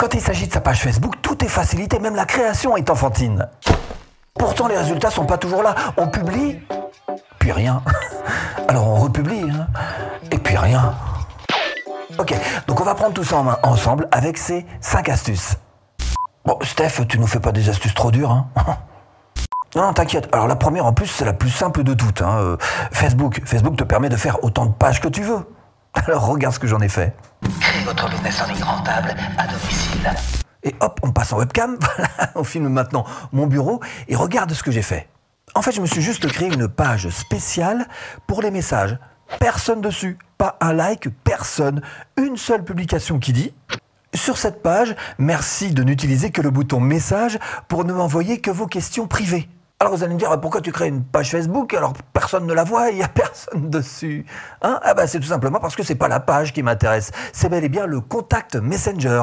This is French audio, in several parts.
Quand il s'agit de sa page Facebook, tout est facilité, même la création est enfantine. Pourtant, les résultats sont pas toujours là. On publie, puis rien. Alors on republie, hein, et puis rien. Ok, donc on va prendre tout ça en main ensemble avec ces 5 astuces. Bon, Steph, tu nous fais pas des astuces trop dures, hein Non, non, t'inquiète. Alors la première, en plus, c'est la plus simple de toutes. hein. Euh, Facebook. Facebook te permet de faire autant de pages que tu veux. Alors regarde ce que j'en ai fait. Votre business en ligne rentable Et hop, on passe en webcam. Voilà, on filme maintenant mon bureau et regarde ce que j'ai fait. En fait, je me suis juste créé une page spéciale pour les messages. Personne dessus, pas un like, personne. Une seule publication qui dit sur cette page, merci de n'utiliser que le bouton message pour ne m'envoyer que vos questions privées. Alors vous allez me dire, pourquoi tu crées une page Facebook alors personne ne la voit, il n'y a personne dessus hein? Ah bah c'est tout simplement parce que c'est pas la page qui m'intéresse, c'est bel et bien le contact Messenger.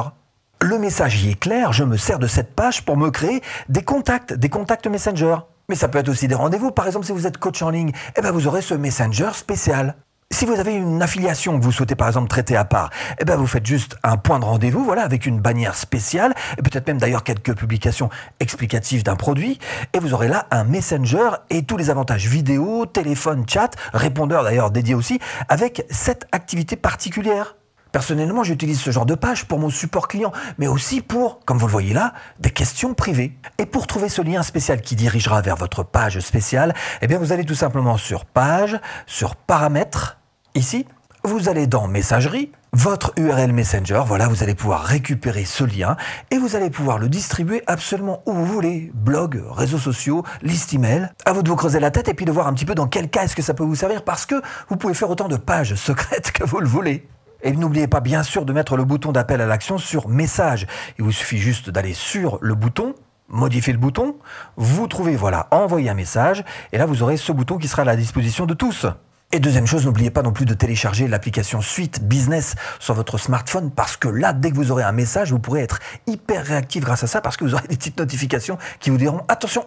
Le message y est clair, je me sers de cette page pour me créer des contacts, des contacts Messenger. Mais ça peut être aussi des rendez-vous, par exemple si vous êtes coach en ligne, eh ben vous aurez ce Messenger spécial. Si vous avez une affiliation que vous souhaitez par exemple traiter à part, eh ben vous faites juste un point de rendez-vous, voilà, avec une bannière spéciale, et peut-être même d'ailleurs quelques publications explicatives d'un produit, et vous aurez là un messenger et tous les avantages vidéo, téléphone, chat, répondeur d'ailleurs dédié aussi, avec cette activité particulière. Personnellement, j'utilise ce genre de page pour mon support client, mais aussi pour, comme vous le voyez là, des questions privées. Et pour trouver ce lien spécial qui dirigera vers votre page spéciale, eh bien vous allez tout simplement sur page, sur paramètres, ici, vous allez dans messagerie, votre URL Messenger, voilà, vous allez pouvoir récupérer ce lien et vous allez pouvoir le distribuer absolument où vous voulez, blog, réseaux sociaux, liste email. À vous de vous creuser la tête et puis de voir un petit peu dans quel cas est-ce que ça peut vous servir parce que vous pouvez faire autant de pages secrètes que vous le voulez. Et n'oubliez pas bien sûr de mettre le bouton d'appel à l'action sur message. Il vous suffit juste d'aller sur le bouton, modifier le bouton, vous trouvez voilà, envoyer un message, et là vous aurez ce bouton qui sera à la disposition de tous. Et deuxième chose, n'oubliez pas non plus de télécharger l'application Suite Business sur votre smartphone parce que là, dès que vous aurez un message, vous pourrez être hyper réactif grâce à ça parce que vous aurez des petites notifications qui vous diront attention,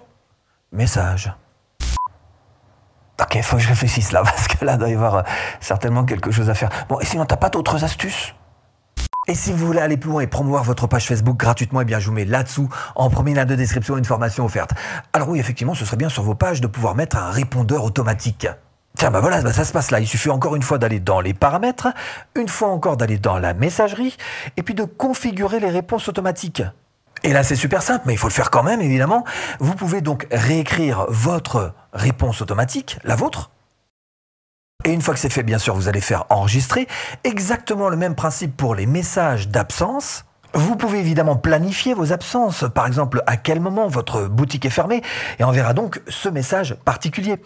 message. Ok, faut que je réfléchisse là, parce que là, il doit y avoir euh, certainement quelque chose à faire. Bon, et sinon, t'as pas d'autres astuces? Et si vous voulez aller plus loin et promouvoir votre page Facebook gratuitement, eh bien, je vous mets là-dessous, en premier lien de description, une formation offerte. Alors oui, effectivement, ce serait bien sur vos pages de pouvoir mettre un répondeur automatique. Tiens, bah voilà, bah ça se passe là. Il suffit encore une fois d'aller dans les paramètres, une fois encore d'aller dans la messagerie, et puis de configurer les réponses automatiques. Et là, c'est super simple, mais il faut le faire quand même, évidemment. Vous pouvez donc réécrire votre réponse automatique, la vôtre. Et une fois que c'est fait, bien sûr, vous allez faire enregistrer. Exactement le même principe pour les messages d'absence. Vous pouvez évidemment planifier vos absences, par exemple à quel moment votre boutique est fermée, et on verra donc ce message particulier.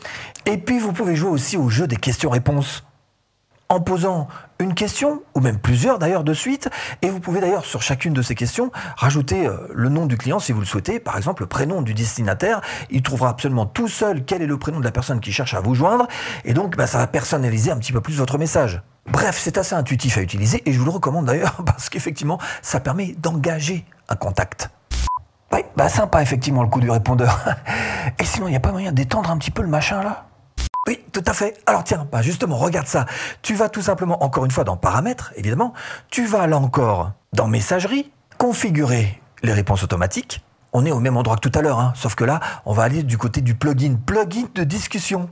Et puis vous pouvez jouer aussi au jeu des questions-réponses en posant une question, ou même plusieurs d'ailleurs de suite, et vous pouvez d'ailleurs sur chacune de ces questions rajouter euh, le nom du client si vous le souhaitez, par exemple le prénom du destinataire, il trouvera absolument tout seul quel est le prénom de la personne qui cherche à vous joindre, et donc bah, ça va personnaliser un petit peu plus votre message. Bref, c'est assez intuitif à utiliser, et je vous le recommande d'ailleurs parce qu'effectivement ça permet d'engager un contact. Oui, bah sympa effectivement le coup du répondeur. Et sinon, il n'y a pas moyen d'étendre un petit peu le machin là? Oui, tout à fait. Alors tiens, bah justement, regarde ça. Tu vas tout simplement, encore une fois, dans Paramètres, évidemment. Tu vas là encore dans Messagerie, configurer les réponses automatiques. On est au même endroit que tout à l'heure, hein, sauf que là, on va aller du côté du plugin, plugin de discussion.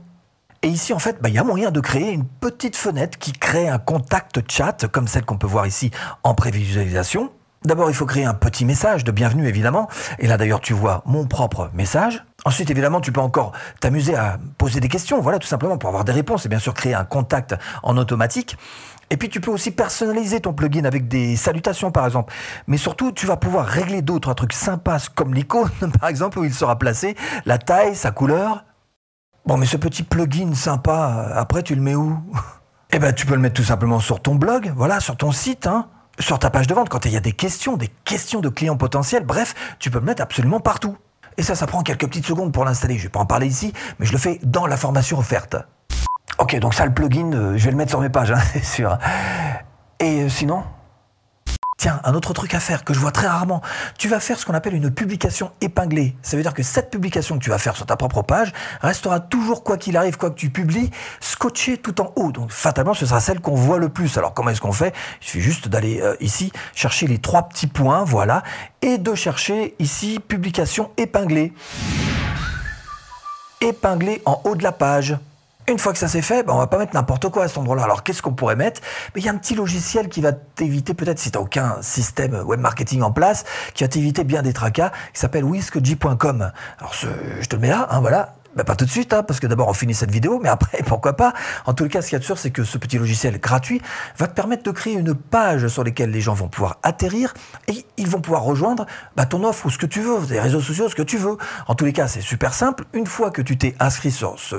Et ici, en fait, bah, il y a moyen de créer une petite fenêtre qui crée un contact chat, comme celle qu'on peut voir ici en prévisualisation. D'abord, il faut créer un petit message de bienvenue, évidemment. Et là, d'ailleurs, tu vois mon propre message. Ensuite, évidemment, tu peux encore t'amuser à poser des questions, voilà, tout simplement pour avoir des réponses et bien sûr créer un contact en automatique. Et puis, tu peux aussi personnaliser ton plugin avec des salutations, par exemple. Mais surtout, tu vas pouvoir régler d'autres trucs sympas, comme l'icône, par exemple, où il sera placé, la taille, sa couleur. Bon, mais ce petit plugin sympa, après, tu le mets où? Eh ben, tu peux le mettre tout simplement sur ton blog, voilà, sur ton site, hein sur ta page de vente, quand il y a des questions, des questions de clients potentiels, bref, tu peux le mettre absolument partout. Et ça, ça prend quelques petites secondes pour l'installer. Je vais pas en parler ici, mais je le fais dans la formation offerte. Ok, donc ça, le plugin, euh, je vais le mettre sur mes pages, hein, c'est sûr. Et euh, sinon Un autre truc à faire que je vois très rarement, tu vas faire ce qu'on appelle une publication épinglée. Ça veut dire que cette publication que tu vas faire sur ta propre page restera toujours, quoi qu'il arrive, quoi que tu publies, scotchée tout en haut. Donc fatalement, ce sera celle qu'on voit le plus. Alors comment est-ce qu'on fait? Il suffit juste d'aller euh, ici, chercher les trois petits points, voilà, et de chercher ici publication épinglée. Épinglée en haut de la page. Une fois que ça c'est fait, ben on va pas mettre n'importe quoi à cet endroit-là. Alors qu'est-ce qu'on pourrait mettre? Mais Il y a un petit logiciel qui va t'éviter, peut-être si tu n'as aucun système web marketing en place, qui va t'éviter bien des tracas, qui s'appelle whiskg.com. Alors je te le mets là, hein, voilà. Ben, pas tout de suite, hein, parce que d'abord on finit cette vidéo, mais après, pourquoi pas? En tout cas, ce qu'il y a de sûr, c'est que ce petit logiciel gratuit va te permettre de créer une page sur laquelle les gens vont pouvoir atterrir et ils vont pouvoir rejoindre bah, ton offre ou ce que tu veux, des réseaux sociaux, ce que tu veux. En tous les cas, c'est super simple. Une fois que tu t'es inscrit sur ce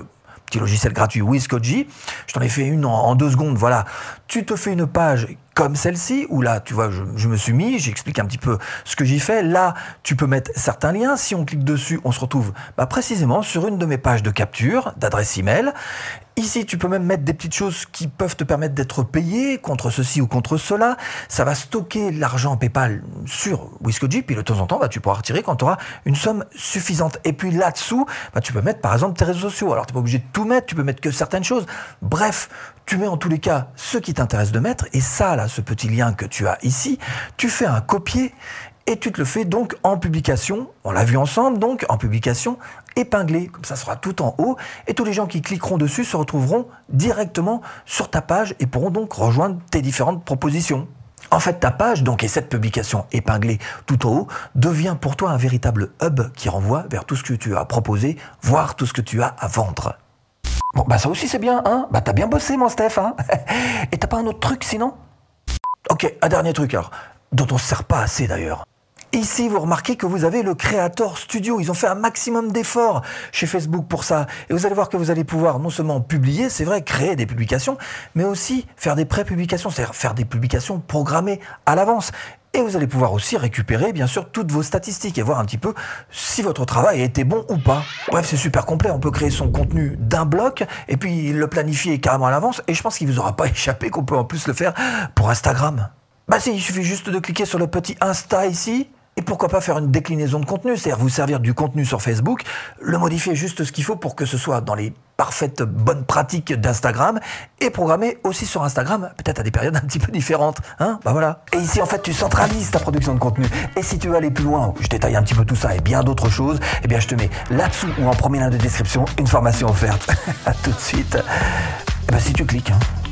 logiciel gratuit WizKoji. Je t'en ai fait une en, deux secondes. Voilà, tu te fais une page comme celle-ci, où là, tu vois, je, me suis mis, j'explique un petit peu ce que j'y fais. Là, tu peux mettre certains liens. Si on clique dessus, on se retrouve bah, précisément sur une de mes pages de capture, d'adresse email. Ici, tu peux même mettre des petites choses qui peuvent te permettre d'être payé contre ceci ou contre cela. Ça va stocker l'argent PayPal sur WhiskyG, puis de temps en temps, bah, tu pourras retirer quand tu auras une somme suffisante. Et puis là-dessous, bah, tu peux mettre par exemple tes réseaux sociaux. Alors, tu n'es pas obligé de tout mettre, tu peux mettre que certaines choses. Bref, tu mets en tous les cas ce qui t'intéresse de mettre. Et ça, là, ce petit lien que tu as ici, tu fais un copier et tu te le fais donc en publication, on l'a vu ensemble, donc en publication épinglée, comme ça sera tout en haut, et tous les gens qui cliqueront dessus se retrouveront directement sur ta page et pourront donc rejoindre tes différentes propositions. En fait, ta page, donc, et cette publication épinglée tout en haut, devient pour toi un véritable hub qui renvoie vers tout ce que tu as proposé, voire tout ce que tu as à vendre. Bon, bah ça aussi c'est bien, hein Bah t'as bien bossé, mon Steph, hein Et t'as pas un autre truc sinon? Ok, un dernier truc alors, dont on se sert pas assez d'ailleurs. Ici, vous remarquez que vous avez le Creator Studio. Ils ont fait un maximum d'efforts chez Facebook pour ça. Et vous allez voir que vous allez pouvoir non seulement publier, c'est vrai, créer des publications, mais aussi faire des pré-publications, c'est-à-dire faire des publications programmées à l'avance. Et vous allez pouvoir aussi récupérer, bien sûr, toutes vos statistiques et voir un petit peu si votre travail a été bon ou pas. Bref, c'est super complet. On peut créer son contenu d'un bloc et puis le planifier carrément à l'avance. Et je pense qu'il vous aura pas échappé qu'on peut en plus le faire pour Instagram. Bah si, il suffit juste de cliquer sur le petit Insta ici et pourquoi pas faire une déclinaison de contenu, c'est-à-dire vous servir du contenu sur Facebook, le modifier juste ce qu'il faut pour que ce soit dans les parfaites bonnes pratiques d'Instagram et programmer aussi sur Instagram, peut-être à des périodes un petit peu différentes. Hein bah voilà. Et ici, en fait, tu centralises ta production de contenu. Et si tu veux aller plus loin, je détaille un petit peu tout ça et bien d'autres choses, eh bien, je te mets là-dessous ou en premier lien de description une formation offerte. à tout de suite. Et eh ben, si tu cliques. Hein.